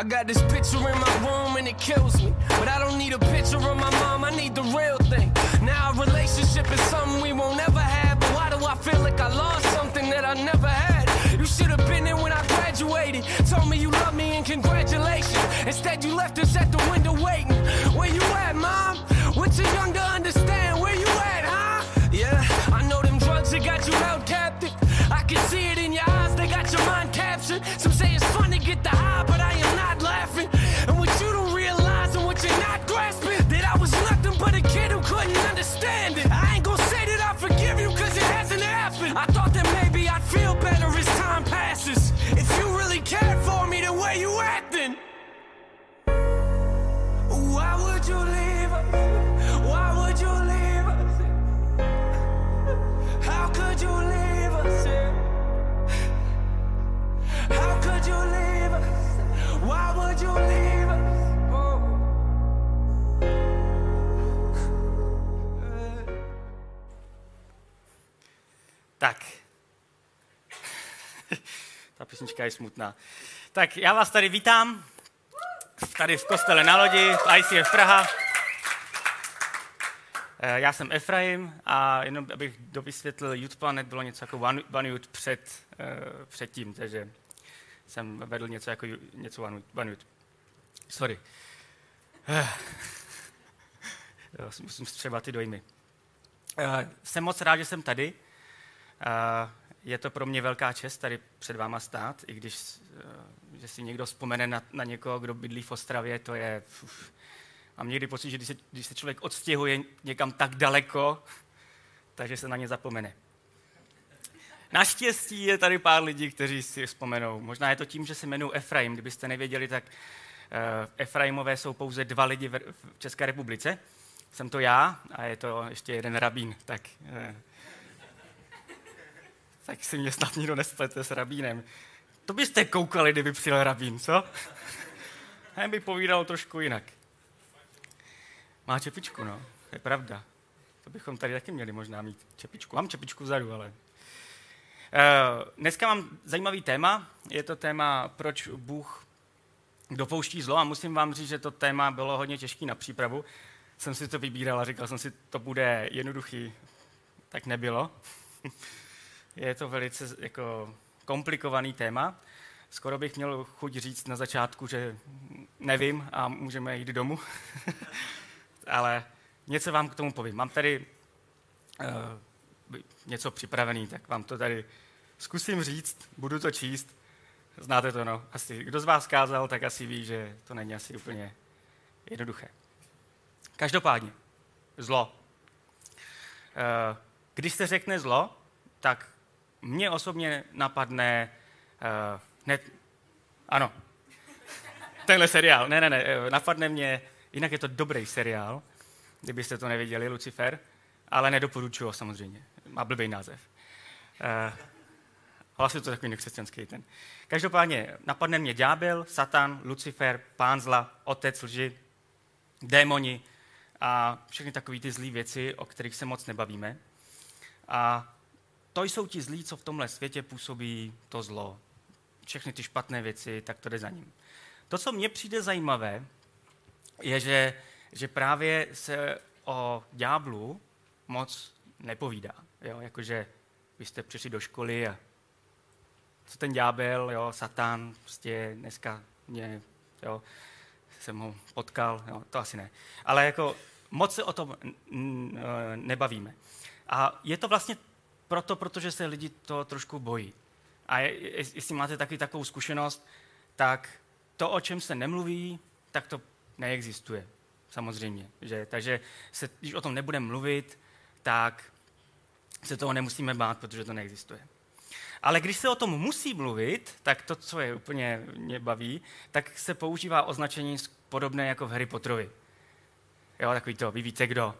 I got this picture in my room and it kills me. But I don't need a picture of my mom, I need the real thing. Now, a relationship is something we won't ever have. But why do I feel like I lost something that I never had? You should have been there when I graduated. Told me you love me and congratulations. Instead, you left us at the window waiting. Where you at, mom? We're too young to understand. Písnička je smutná. Tak já vás tady vítám, tady v kostele na lodi, v ICF Praha. Eh, Já jsem Efraim a jenom abych dovysvětlil, Youth Planet bylo něco jako One, One Youth před, uh, předtím, takže jsem vedl něco jako něco One, One Youth. Sorry. Eh. Musím střebat ty dojmy. Uh, jsem moc rád, že jsem tady. Uh, je to pro mě velká čest tady před váma stát, i když uh, že si někdo vzpomene na, na někoho, kdo bydlí v Ostravě, to je... Uf, mám někdy pocit, že když se, když se člověk odstěhuje někam tak daleko, takže se na ně zapomene. Naštěstí je tady pár lidí, kteří si vzpomenou. Možná je to tím, že se jmenuji Efraim. Kdybyste nevěděli, tak uh, Efraimové jsou pouze dva lidi v, České republice. Jsem to já a je to ještě jeden rabín. Tak, uh, tak si mě snad nikdo nesplete s rabínem. To byste koukali, kdyby přijel rabín, co? Hen by povídal trošku jinak. Má čepičku, no. Je pravda. To bychom tady taky měli možná mít čepičku. Mám čepičku vzadu, ale... Uh, dneska mám zajímavý téma. Je to téma, proč Bůh dopouští zlo a musím vám říct, že to téma bylo hodně těžké na přípravu. Jsem si to vybíral a říkal jsem si, to bude jednoduchý. Tak nebylo. Je to velice jako komplikovaný téma. Skoro bych měl chuť říct na začátku, že nevím a můžeme jít domů. Ale něco vám k tomu povím. Mám tady uh, něco připravený, tak vám to tady zkusím říct, budu to číst. Znáte to, no. Asi, kdo z vás kázal, tak asi ví, že to není asi úplně jednoduché. Každopádně, zlo. Uh, když se řekne zlo, tak mně osobně napadne uh, hned, ano, tenhle seriál, ne, ne, ne, napadne mě, jinak je to dobrý seriál, kdybyste to neviděli, Lucifer, ale nedoporučuji ho samozřejmě, má blbý název. Uh, Vlastně to je takový nekřesťanský ten. Každopádně napadne mě ďábel, satan, Lucifer, pán zla, otec lži, démoni a všechny takové ty zlé věci, o kterých se moc nebavíme. A to jsou ti zlí, co v tomhle světě působí to zlo. Všechny ty špatné věci, tak to jde za ním. To, co mně přijde zajímavé, je, že, že právě se o ďáblu moc nepovídá. Jo? Jakože vy jste přišli do školy a co ten ďábel, jo, satán, prostě dneska mě, jo, jsem ho potkal, jo, to asi ne. Ale jako moc se o tom nebavíme. A je to vlastně proto, protože se lidi to trošku bojí. A je, jestli máte taky takovou zkušenost, tak to, o čem se nemluví, tak to neexistuje. Samozřejmě. Že? Takže se, když o tom nebudeme mluvit, tak se toho nemusíme bát, protože to neexistuje. Ale když se o tom musí mluvit, tak to, co je úplně mě baví, tak se používá označení podobné jako v Harry Potterovi. Jo, takový to, vy víte kdo.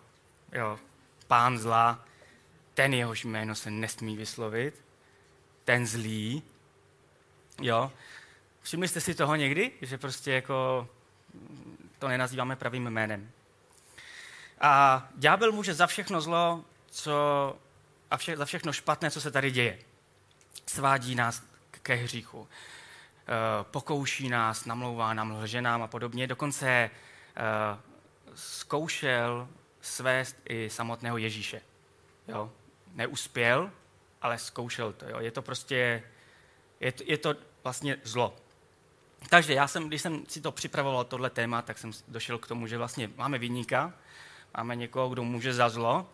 Jo, pán zla, ten jehož jméno se nesmí vyslovit, ten zlý. Jo, všimli jste si toho někdy, že prostě jako to nenazýváme pravým jménem. A ďábel může za všechno zlo, co, a vše, za všechno špatné, co se tady děje svádí nás ke hříchu. pokouší nás, namlouvá nám lženám a podobně. Dokonce zkoušel svést i samotného Ježíše. Jo? Neuspěl, ale zkoušel to. Jo? Je to prostě, je to, je to vlastně zlo. Takže já jsem, když jsem si to připravoval, tohle téma, tak jsem došel k tomu, že vlastně máme vyníka, máme někoho, kdo může za zlo.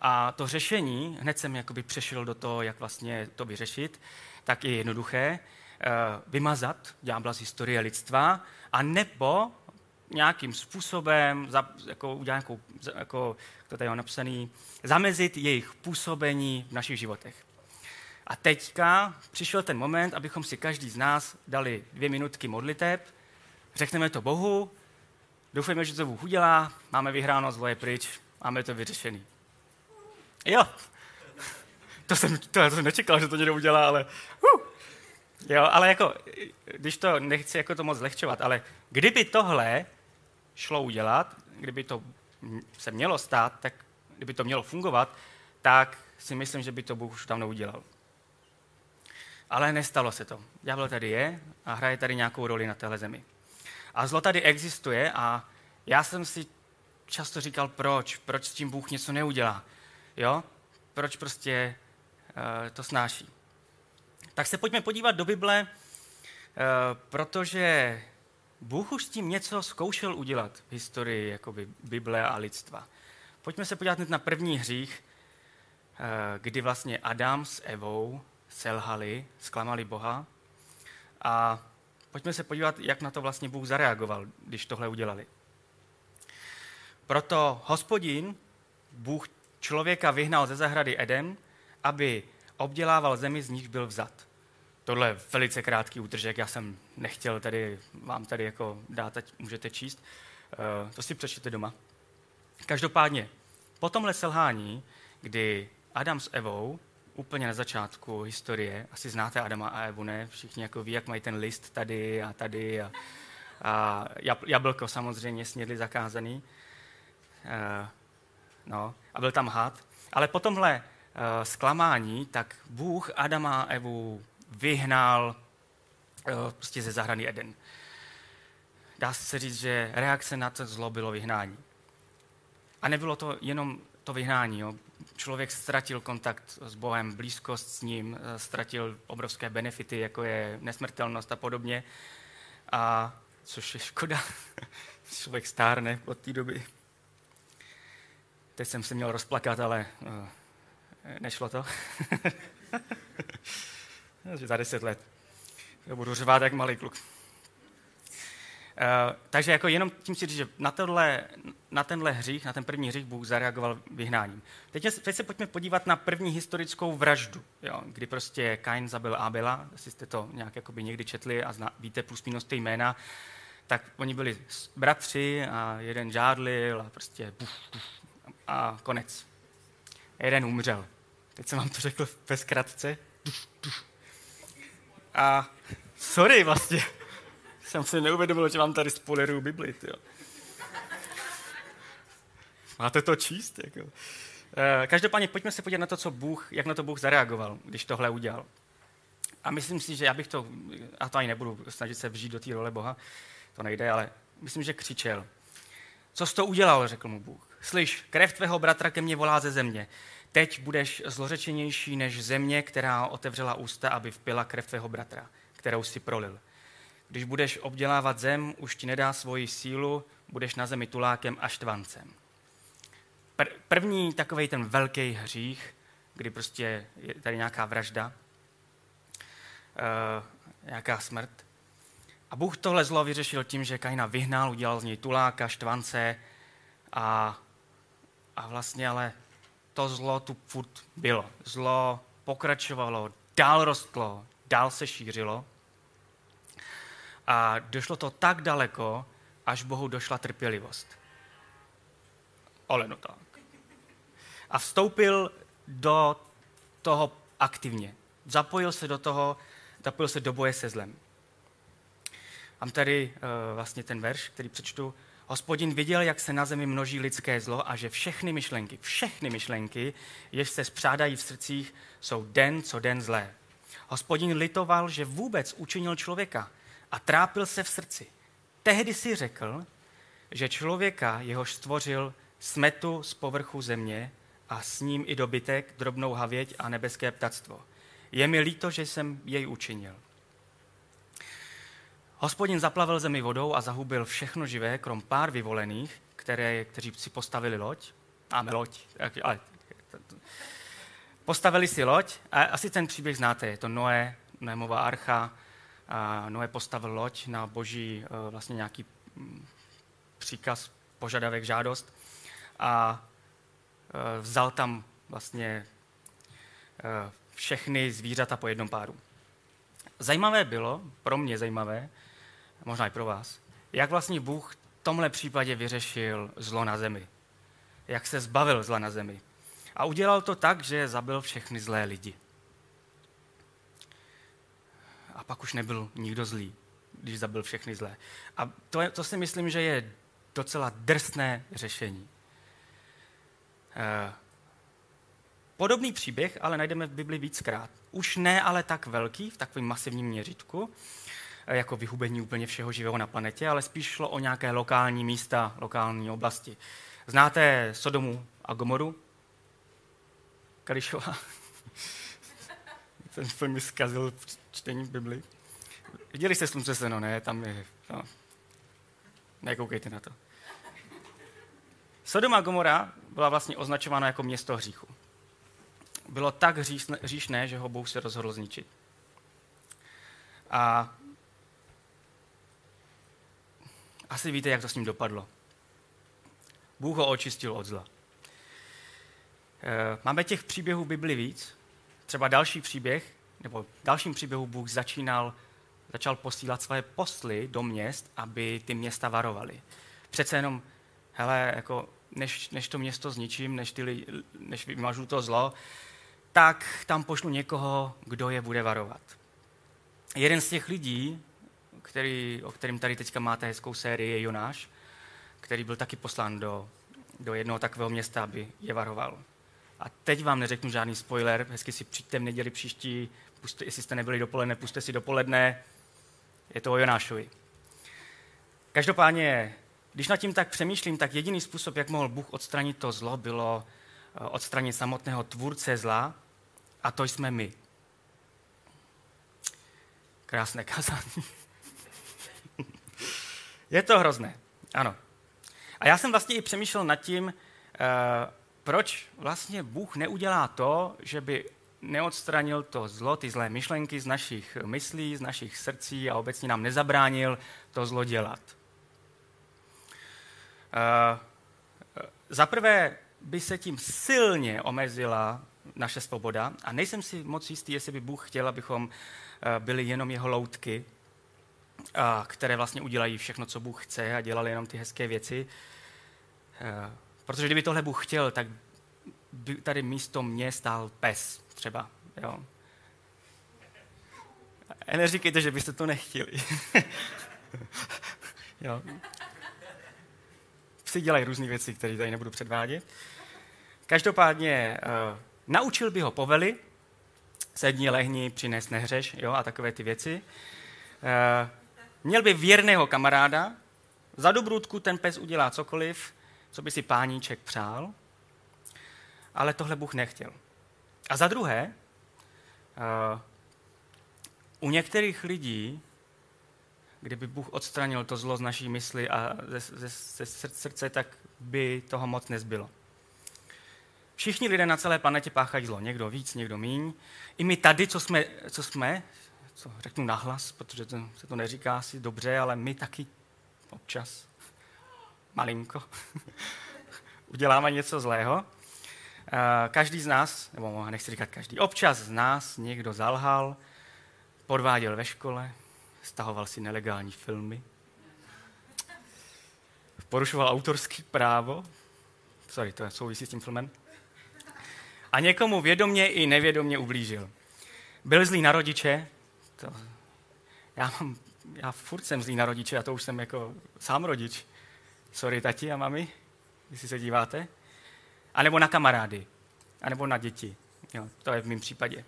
A to řešení, hned jsem jakoby přešel do toho, jak vlastně to vyřešit, tak je jednoduché. Eh, vymazat ďábla z historie lidstva a nebo nějakým způsobem, za, jako udělat nějakou, jako to tady mám napsaný, zamezit jejich působení v našich životech. A teďka přišel ten moment, abychom si každý z nás dali dvě minutky modliteb, řekneme to Bohu, doufejme, že to Bůh udělá, máme vyhráno, zlo je pryč, máme to vyřešený. Jo, to jsem, to, to jsem nečekal, že to někdo udělá, ale uh. Jo, ale jako, když to nechci jako to moc zlehčovat, ale kdyby tohle šlo udělat, kdyby to se mělo stát, tak kdyby to mělo fungovat, tak si myslím, že by to Bůh už tam neudělal. Ale nestalo se to. Ďábel tady je a hraje tady nějakou roli na téhle zemi. A zlo tady existuje a já jsem si často říkal, proč, proč s tím Bůh něco neudělá. Jo? Proč prostě uh, to snáší. Tak se pojďme podívat do Bible, uh, protože Bůh už s tím něco zkoušel udělat v historii jakoby Bible a lidstva. Pojďme se podívat na první hřích, uh, kdy vlastně Adam s Evou selhali, zklamali Boha. A pojďme se podívat, jak na to vlastně Bůh zareagoval, když tohle udělali. Proto hospodin, Bůh člověka vyhnal ze zahrady Eden, aby obdělával zemi, z nich byl vzat. Tohle je velice krátký útržek, já jsem nechtěl tady vám tady jako dát, ať můžete číst. Uh, to si přečtěte doma. Každopádně, po tomhle selhání, kdy Adam s Evou úplně na začátku historie, asi znáte Adama a Evu, ne? Všichni jako ví, jak mají ten list tady a tady a, a jablko samozřejmě snědli zakázaný. Uh, no, a byl tam had. Ale po tomhle uh, zklamání, tak Bůh Adama a Evu vyhnal uh, prostě ze zahrany Eden. Dá se říct, že reakce na to zlo bylo vyhnání. A nebylo to jenom to vyhnání. Jo. Člověk ztratil kontakt s Bohem, blízkost s ním, eh, ztratil obrovské benefity, jako je nesmrtelnost a podobně. A což je škoda. Člověk stárne od té doby. Teď jsem se měl rozplakat, ale uh, nešlo to. Za deset let. Já budu řvát jak malý kluk. Uh, takže jako jenom tím si říct, že na, tohle, na tenhle hřích, na ten první hřích Bůh zareagoval vyhnáním. Teď, teď se pojďme podívat na první historickou vraždu, jo, kdy prostě Kain zabil Abela, jestli jste to nějak jakoby někdy četli a zna, víte plus minus ty jména, tak oni byli bratři a jeden žádlil a prostě buf, buf, a konec. Jeden umřel. Teď jsem vám to řekl ve zkratce. A sorry vlastně jsem si neuvědomil, že mám tady spoileruju Bibli. Máte to číst? Jako. Eh, každopádně pojďme se podívat na to, co Bůh, jak na to Bůh zareagoval, když tohle udělal. A myslím si, že já bych to, a to ani nebudu snažit se vžít do té role Boha, to nejde, ale myslím, že křičel. Co jsi to udělal, řekl mu Bůh. Slyš, krev tvého bratra ke mně volá ze země. Teď budeš zlořečenější než země, která otevřela ústa, aby vpila krev tvého bratra, kterou si prolil. Když budeš obdělávat zem, už ti nedá svoji sílu, budeš na zemi tulákem a štvancem. Pr- první takový ten velký hřích, kdy prostě je tady nějaká vražda, uh, nějaká smrt. A Bůh tohle zlo vyřešil tím, že Kaina vyhnal, udělal z něj tuláka, štvance a, a vlastně ale to zlo tu furt bylo. Zlo pokračovalo, dál rostlo, dál se šířilo. A došlo to tak daleko, až Bohu došla trpělivost. Ale no tak. A vstoupil do toho aktivně. Zapojil se do toho, zapojil se do boje se zlem. Mám tady uh, vlastně ten verš, který přečtu. Hospodin viděl, jak se na zemi množí lidské zlo a že všechny myšlenky, všechny myšlenky, jež se spřádají v srdcích, jsou den co den zlé. Hospodin litoval, že vůbec učinil člověka a trápil se v srdci. Tehdy si řekl, že člověka, jehož stvořil, smetu z povrchu země a s ním i dobytek, drobnou havěť a nebeské ptactvo. Je mi líto, že jsem jej učinil. Hospodin zaplavil zemi vodou a zahubil všechno živé, krom pár vyvolených, které, kteří si postavili loď. Máme loď, ale postavili si loď a asi ten příběh znáte, je to Noé, Noémova archa, a Noé postavil loď na boží eh, vlastně nějaký mm, příkaz, požadavek, žádost a eh, vzal tam vlastně eh, všechny zvířata po jednom páru. Zajímavé bylo, pro mě zajímavé, možná i pro vás, jak vlastně Bůh v tomhle případě vyřešil zlo na zemi. Jak se zbavil zla na zemi. A udělal to tak, že zabil všechny zlé lidi. A pak už nebyl nikdo zlý, když zabil všechny zlé. A to, je, to si myslím, že je docela drsné řešení. Eh, podobný příběh ale najdeme v Bibli víckrát. Už ne ale tak velký, v takovém masivním měřítku, eh, jako vyhubení úplně všeho živého na planetě, ale spíš šlo o nějaké lokální místa, lokální oblasti. Znáte Sodomu a Gomoru? Kališová. Ten film mi zkazil čtení Bibli. Viděli jste Slunce seno, ne? Tam je... No. Nekoukejte na to. Sodoma Gomora byla vlastně označována jako město hříchu. Bylo tak hříšné, že ho Bůh se rozhodl zničit. A asi víte, jak to s ním dopadlo. Bůh ho očistil od zla. Eh, máme těch příběhů v Bibli víc. Třeba další příběh, nebo v dalším příběhu Bůh začínal, začal posílat své posly do měst, aby ty města varovaly. Přece jenom, hele, jako než, než to město zničím, než, ty, než vymažu to zlo, tak tam pošlu někoho, kdo je bude varovat. Jeden z těch lidí, který, o kterým tady teďka máte hezkou sérii, je Jonáš, který byl taky poslán do, do jednoho takového města, aby je varoval. A teď vám neřeknu žádný spoiler, hezky si přijďte v neděli příští, puste, jestli jste nebyli dopoledne, puste si dopoledne, je to o Jonášovi. Každopádně, když nad tím tak přemýšlím, tak jediný způsob, jak mohl Bůh odstranit to zlo, bylo eh, odstranit samotného tvůrce zla, a to jsme my. Krásné kazání. je to hrozné, ano. A já jsem vlastně i přemýšlel nad tím, eh, proč vlastně Bůh neudělá to, že by neodstranil to zlo, ty zlé myšlenky z našich myslí, z našich srdcí a obecně nám nezabránil to zlo dělat. Uh, Za prvé by se tím silně omezila naše svoboda a nejsem si moc jistý, jestli by Bůh chtěl, abychom eh, byli jenom jeho loutky, které vlastně udělají všechno, co Bůh chce a dělali jenom ty hezké věci. Eh, protože kdyby tohle Bůh chtěl, tak by tady místo mě stál pes třeba. Jo. A neříkejte, že byste to nechtěli. jo. Psi dělají různé věci, které tady nebudu předvádět. Každopádně uh, naučil by ho povely, sedni, lehni, přines, nehřeš, jo, a takové ty věci. Uh, měl by věrného kamaráda, za dobrůdku ten pes udělá cokoliv, co by si páníček přál, ale tohle Bůh nechtěl. A za druhé, uh, u některých lidí, kdyby Bůh odstranil to zlo z naší mysli a ze, ze, ze srdce, tak by toho moc nezbylo. Všichni lidé na celé planetě páchají zlo. Někdo víc, někdo míň. I my tady, co jsme, co jsme co řeknu nahlas, protože to, se to neříká asi dobře, ale my taky občas, malinko, uděláme něco zlého. Eh, každý z nás, nebo nechci říkat každý, občas z nás někdo zalhal, podváděl ve škole, stahoval si nelegální filmy, porušoval autorský právo, sorry, to souvisí s tím filmem, a někomu vědomě i nevědomě ublížil. Byl zlý na rodiče, to, já, mám, já furt jsem zlý na rodiče a to už jsem jako sám rodič. Sorry, tati a mami, jestli se díváte. A nebo na kamarády, a nebo na děti. Jo, to je v mém případě.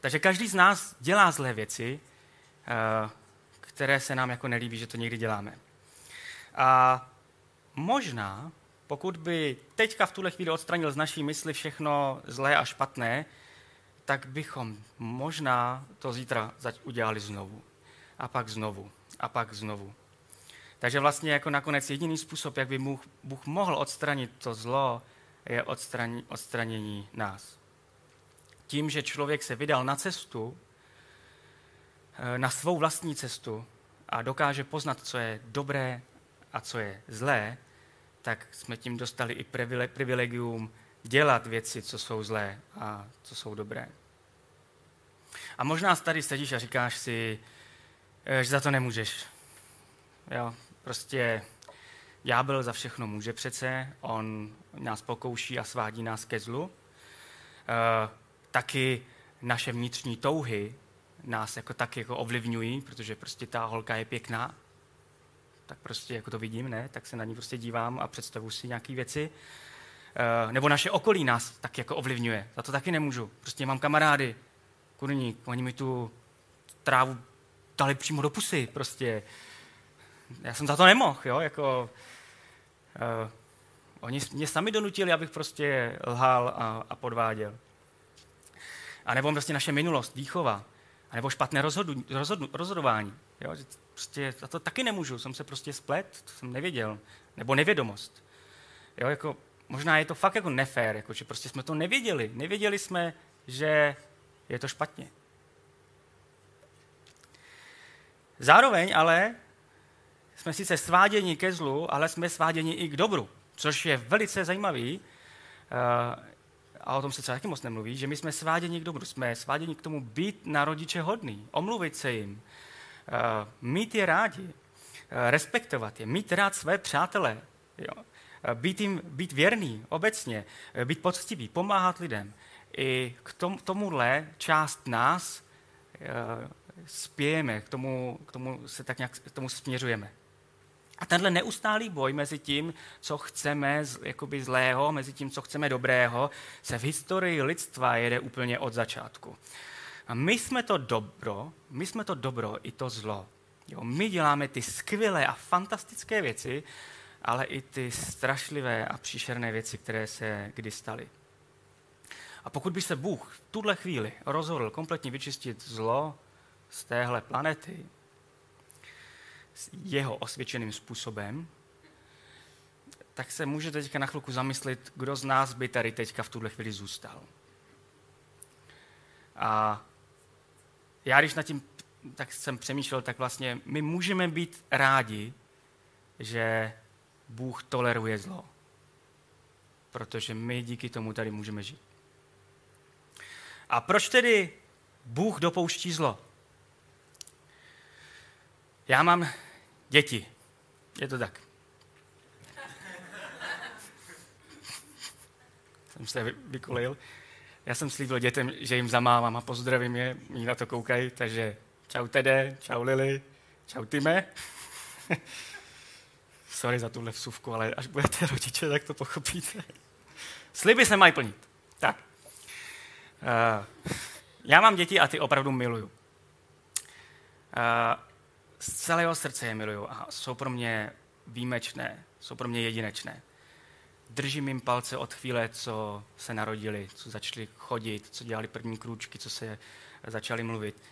Takže každý z nás dělá zlé věci, eh, které se nám jako nelíbí, že to někdy děláme. A možná, pokud by teďka v tuhle chvíli odstranil z naší mysli všechno zlé a špatné, tak bychom možná to zítra udělali znovu. A pak znovu. A pak znovu. Takže vlastně jako nakonec jediný způsob, jak by Bůh, Bůh mohl odstranit to zlo, je odstraní, odstranění nás. Tím, že člověk se vydal na cestu, eh, na svou vlastní cestu a dokáže poznat, co je dobré a co je zlé, tak jsme tím dostali i privilegium dělat věci, co jsou zlé a co jsou dobré. A možná tady sedíš a říkáš si, eh, že za to nemůžeš. Jo, prostě ďábel za všechno může přece, on nás pokouší a svádí nás ke zlu. E, taky naše vnitřní touhy nás jako tak jako ovlivňují, protože prostě ta holka je pěkná, tak prostě jako to vidím, ne? tak se na ní prostě dívám a představuji si nějaké věci. E, nebo naše okolí nás tak jako ovlivňuje. Za to taky nemůžu. Prostě mám kamarády, kurník, oni mi tu trávu dali přímo do pusy, prostě. Já jsem za to nemohl, jo, jako... Uh, oni mě sami donutili, abych prostě lhal a, a podváděl. A nebo prostě naše minulost, výchova, a nebo špatné rozhodu, rozhodu, rozhodování. Jo, prostě za to taky nemůžu, jsem se prostě splet, to jsem nevěděl. Nebo nevědomost. Jo, jako, možná je to fakt jako nefér, jako, že prostě jsme to nevěděli. Nevěděli jsme, že je to špatně. Zároveň ale jsme sice sváděni ke zlu, ale jsme sváděni i k dobru, což je velice zajímavý. Eh, a o tom se třeba taky moc nemluví, že my jsme sváděni k dobru, jsme sváděni k tomu být na rodiče hodný, omluvit se jim, eh, mít je rádi, eh, respektovat je, mít rád své přátelé, jo? Být, jim, být věrný obecně, být poctivý, pomáhat lidem. I k tom, tomuhle část nás spějeme, k tomu, k tomu se tak nějak k tomu směřujeme. A tenhle neustálý boj mezi tím, co chceme jakoby zlého, mezi tím, co chceme dobrého, se v historii lidstva jede úplně od začátku. A my jsme to dobro, my jsme to dobro i to zlo. Jo, my děláme ty skvělé a fantastické věci, ale i ty strašlivé a příšerné věci, které se kdy staly. A pokud by se Bůh v tuhle chvíli rozhodl kompletně vyčistit zlo z téhle planety, jeho osvědčeným způsobem, tak se můžete teďka na chvilku zamyslet, kdo z nás by tady teďka v tuhle chvíli zůstal. A já, když nad tím tak jsem přemýšlel, tak vlastně my můžeme být rádi, že Bůh toleruje zlo. Protože my díky tomu tady můžeme žít. A proč tedy Bůh dopouští zlo? Já mám děti. Je to tak. jsem se vykolil. Já jsem slíbil dětem, že jim zamávám a pozdravím je, oni na to koukají, takže čau Tede, čau Lily, čau Time. Sorry za tuhle vsuvku, ale až budete rodiče, tak to pochopíte. Sliby se mají plnit. Tak. Uh, já mám děti a ty opravdu miluju. Uh, z celého srdce je miluju a jsou pro mě výjimečné, jsou pro mě jedinečné. Držím jim palce od chvíle, co se narodili, co začali chodit, co dělali první krůčky, co se začali mluvit,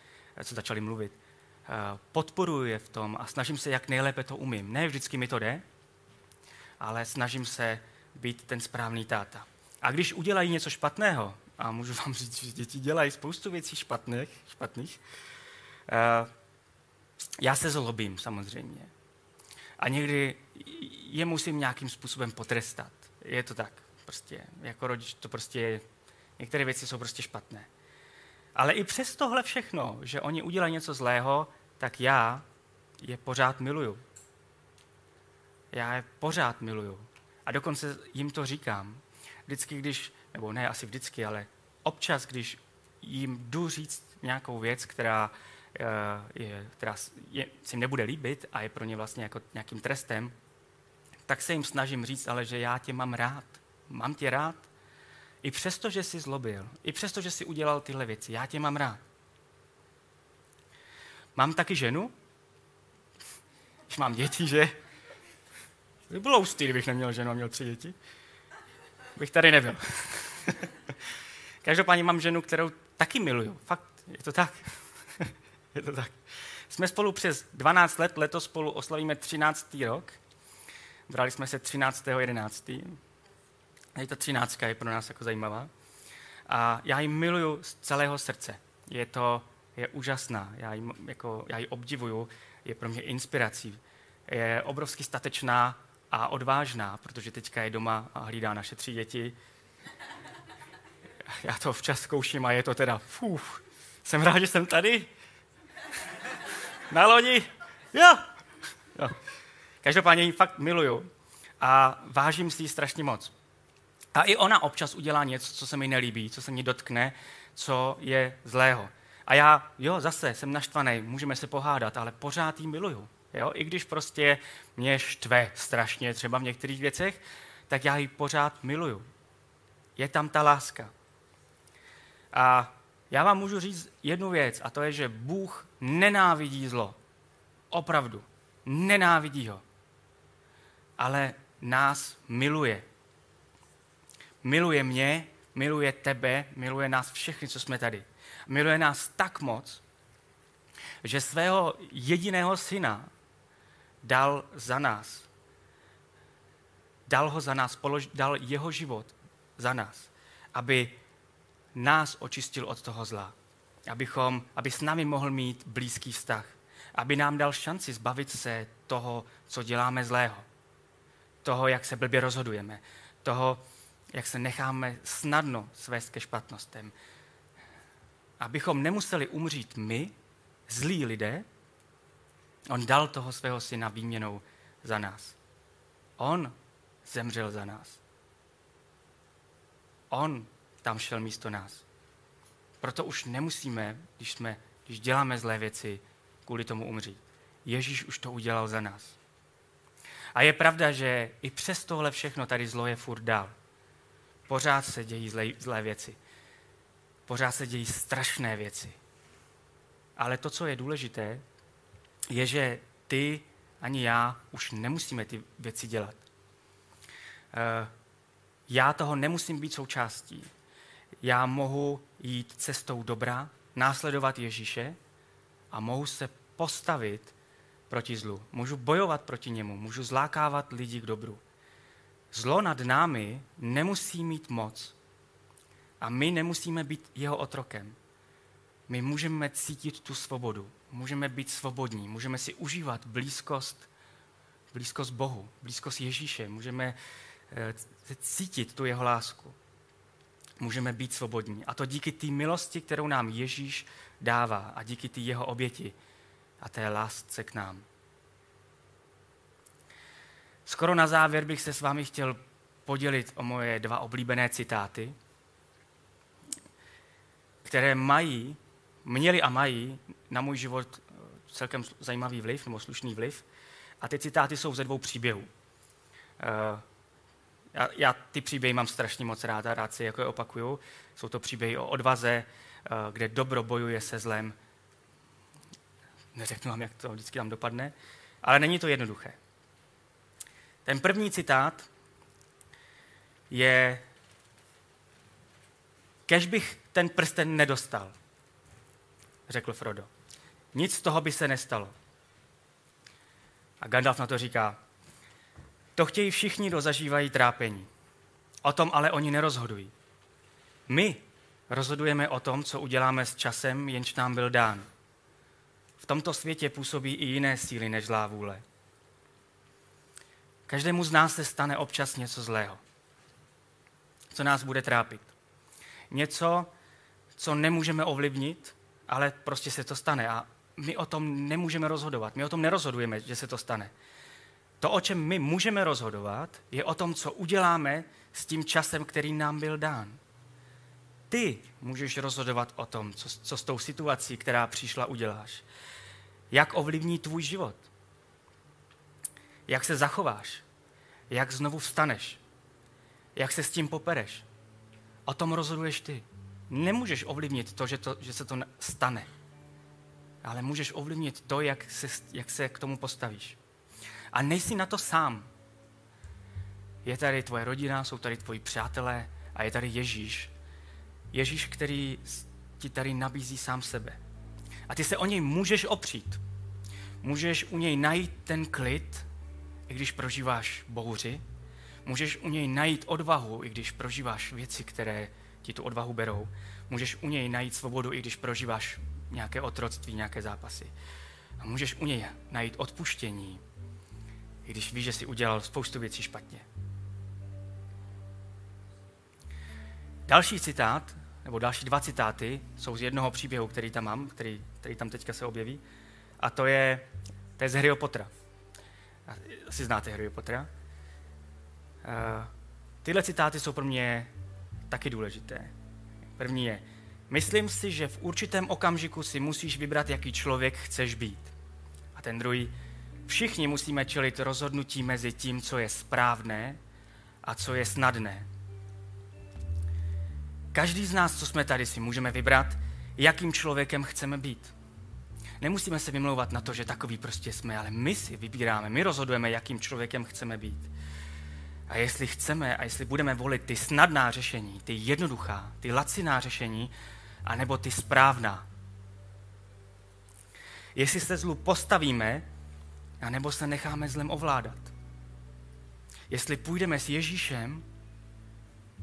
co začali mluvit. Uh, podporuji je v tom a snažím se, jak nejlépe to umím. Ne vždycky mi to jde, ale snažím se být ten správný táta. A když udělají něco špatného, a můžu vám říct, že děti dělají spoustu věcí špatných, špatných uh, já se zlobím samozřejmě. A někdy je musím nějakým způsobem potrestat. Je to tak. Prostě, jako rodič to prostě je, některé věci jsou prostě špatné. Ale i přes tohle všechno, že oni udělají něco zlého, tak já je pořád miluju. Já je pořád miluju. A dokonce jim to říkám. Vždycky, když, nebo ne asi vždycky, ale občas, když jim jdu říct nějakou věc, která, je, která je, si nebude líbit a je pro ně vlastně jako nějakým trestem, tak se jim snažím říct, ale že já tě mám rád. Mám tě rád. I přesto, že jsi zlobil, i přesto, že jsi udělal tyhle věci, já tě mám rád. Mám taky ženu? Když mám děti, že? By bylo ústý, kdybych neměl ženu a měl tři děti. Bych tady nebyl. Každopádně mám ženu, kterou taky miluju. Fakt, je to tak. je to tak. Jsme spolu přes 12 let, letos spolu oslavíme 13. rok. Brali jsme se 13.11. Je to 13. je pro nás jako zajímavá. A já ji miluju z celého srdce. Je to je úžasná, já ji, jako, já ji obdivuju, je pro mě inspirací. Je obrovsky statečná a odvážná, protože teďka je doma a hlídá naše tři děti. Já to včas zkouším a je to teda, fuf, jsem rád, že jsem tady. Na lodi. Jo. jo. Každopádně ji fakt miluju a vážím si ji strašně moc. A i ona občas udělá něco, co se mi nelíbí, co se mi dotkne, co je zlého. A já, jo, zase jsem naštvaný, můžeme se pohádat, ale pořád jí miluju. Jo? I když prostě mě štve strašně třeba v některých věcech, tak já ji pořád miluju. Je tam ta láska. A já vám můžu říct jednu věc, a to je, že Bůh nenávidí zlo. Opravdu. Nenávidí ho. Ale nás miluje. Miluje mě, miluje tebe, miluje nás všechny, co jsme tady. Miluje nás tak moc, že svého jediného syna dal za nás. Dal ho za nás, polož, dal jeho život za nás, aby nás očistil od toho zla. Abychom, aby s námi mohl mít blízký vztah. Aby nám dal šanci zbavit se toho, co děláme zlého. Toho, jak se blbě rozhodujeme. Toho, jak se necháme snadno svést ke špatnostem. Abychom nemuseli umřít my, zlí lidé, on dal toho svého syna výměnou za nás. On zemřel za nás. On tam šel místo nás. Proto už nemusíme, když, jsme, když děláme zlé věci, kvůli tomu umřít. Ježíš už to udělal za nás. A je pravda, že i přes tohle všechno tady zlo je furt dál. Pořád se dějí zlé, zlé věci. Pořád se dějí strašné věci. Ale to, co je důležité, je, že ty ani já už nemusíme ty věci dělat. Eh, já toho nemusím být součástí. Já mohu jít cestou dobra, následovat Ježíše a mohu se postavit proti zlu. Můžu bojovat proti němu, můžu zlákávat lidi k dobru. Zlo nad námi nemusí mít moc a my nemusíme být jeho otrokem. My můžeme cítit tu svobodu, můžeme být svobodní, můžeme si užívat blízkost, blízkost Bohu, blízkost Ježíše, můžeme eh, cítit tu jeho lásku. Můžeme být svobodní. A to díky té milosti, kterou nám Ježíš dává a díky té jeho oběti a té lásce k nám. Skoro na závěr bych se s vámi chtěl podělit o moje dva oblíbené citáty, které mají, měli a mají na můj život eh, celkem zajímavý vliv, nebo slušný vliv. A ty citáty jsou ze dvou příběhů. Já, já ty příběhy mám strašně moc rád a rád si jako je opakuju. Jsou to příběhy o odvaze, eh, kde dobro bojuje se zlem. Neřeknu vám, jak to vždycky tam dopadne, ale není to jednoduché. Ten první citát je, kež bych ten prsten nedostal, řekl Frodo. Nic z toho by se nestalo. A Gandalf na to říká, to chtějí všichni, kdo zažívají trápení. O tom ale oni nerozhodují. My rozhodujeme o tom, co uděláme s časem, jenž nám byl dán. V tomto světě působí i jiné síly než zlá vůle. Každému z nás se stane občas něco zlého, co nás bude trápit. Něco, co nemůžeme ovlivnit, ale prostě se to stane a my o tom nemůžeme rozhodovat. My o tom nerozhodujeme, že se to stane. To, o čem my můžeme rozhodovat, je o tom, co uděláme s tím časem, který nám byl dán. Ty můžeš rozhodovat o tom, co, co s tou situací, která přišla, uděláš. Jak ovlivní tvůj život. Jak se zachováš. Jak znovu vstaneš. Jak se s tím popereš. O tom rozhoduješ ty. Nemůžeš ovlivnit to, že, to, že se to stane. ale můžeš ovlivnit to, jak se, jak se k tomu postavíš. A nejsi na to sám. Je tady tvoje rodina, jsou tady tvoji přátelé a je tady Ježíš. Ježíš, který ti tady nabízí sám sebe. A ty se o něj můžeš opřít. Můžeš u něj najít ten klid, i když prožíváš bouři. Můžeš u něj najít odvahu, i když prožíváš věci, které ti tu odvahu berou. Můžeš u něj najít svobodu, i když prožíváš nějaké otroctví, nějaké zápasy. A můžeš u něj najít odpuštění, i když víš, že jsi udělal spoustu věcí špatně. Další citát, nebo další dva citáty, jsou z jednoho příběhu, který tam mám, který, který tam teďka se objeví. A to je, to je z Harryho Pottera. Asi znáte Harryho Pottera. Uh, tyhle citáty jsou pro mě taky důležité. První je, myslím si, že v určitém okamžiku si musíš vybrat, jaký člověk chceš být. A ten druhý, všichni musíme čelit rozhodnutí mezi tím, co je správné a co je snadné. Každý z nás, co jsme tady, si můžeme vybrat, jakým člověkem chceme být. Nemusíme se vymlouvat na to, že takový prostě jsme, ale my si vybíráme, my rozhodujeme, jakým člověkem chceme být. A jestli chceme a jestli budeme volit ty snadná řešení, ty jednoduchá, ty laciná řešení, anebo ty správná. Jestli se zlu postavíme, anebo se necháme zlem ovládat. Jestli půjdeme s Ježíšem,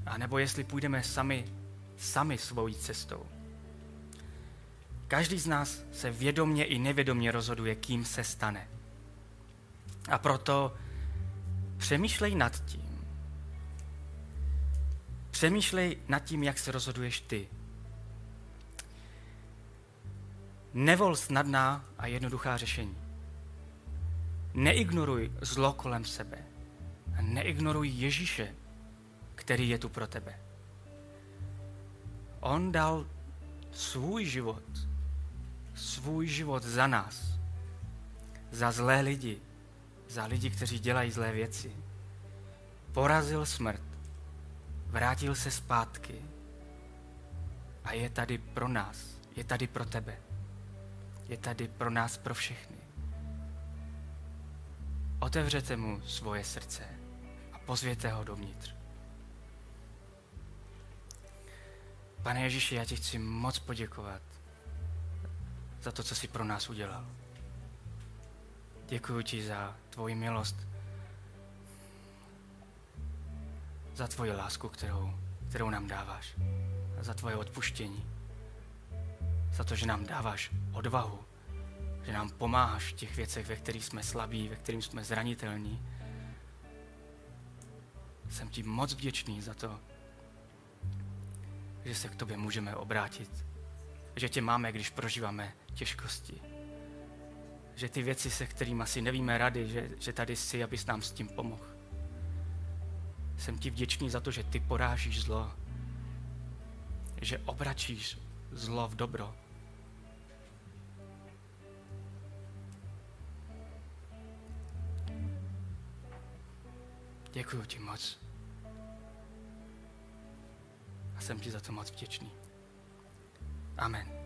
anebo jestli půjdeme sami, sami svojí cestou. Každý z nás se vědomně i nevědomně rozhoduje, kým se stane. A proto přemýšlej nad tím. Přemýšlej nad tím, jak se rozhoduješ ty. Nevol snadná a jednoduchá řešení. Neignoruj zlo kolem sebe. A neignoruj Ježíše, který je tu pro tebe. On dal svůj život, svůj život za nás, za zlé lidi, za lidi, kteří dělají zlé věci. Porazil smrt, vrátil se zpátky a je tady pro nás, je tady pro tebe, je tady pro nás, pro všechny. Otevřete mu svoje srdce a pozvěte ho dovnitř. Pane Ježíši, já ti chci moc poděkovat za to, co jsi pro nás udělal. Děkuji ti za tvoji milost, za tvoji lásku, kterou, kterou nám dáváš, za tvoje odpuštění, za to, že nám dáváš odvahu, že nám pomáháš v těch věcech, ve kterých jsme slabí, ve kterých jsme zranitelní. Jsem ti moc vděčný za to, že se k tobě můžeme obrátit. Že tě máme, když prožíváme těžkosti. Že ty věci, se kterými asi nevíme rady, že, že tady jsi, abys nám s tím pomohl. Jsem ti vděčný za to, že ty porážíš zlo. Že obračíš zlo v dobro. Děkuji ti moc. A jsem ti za to moc vděčný. Amen.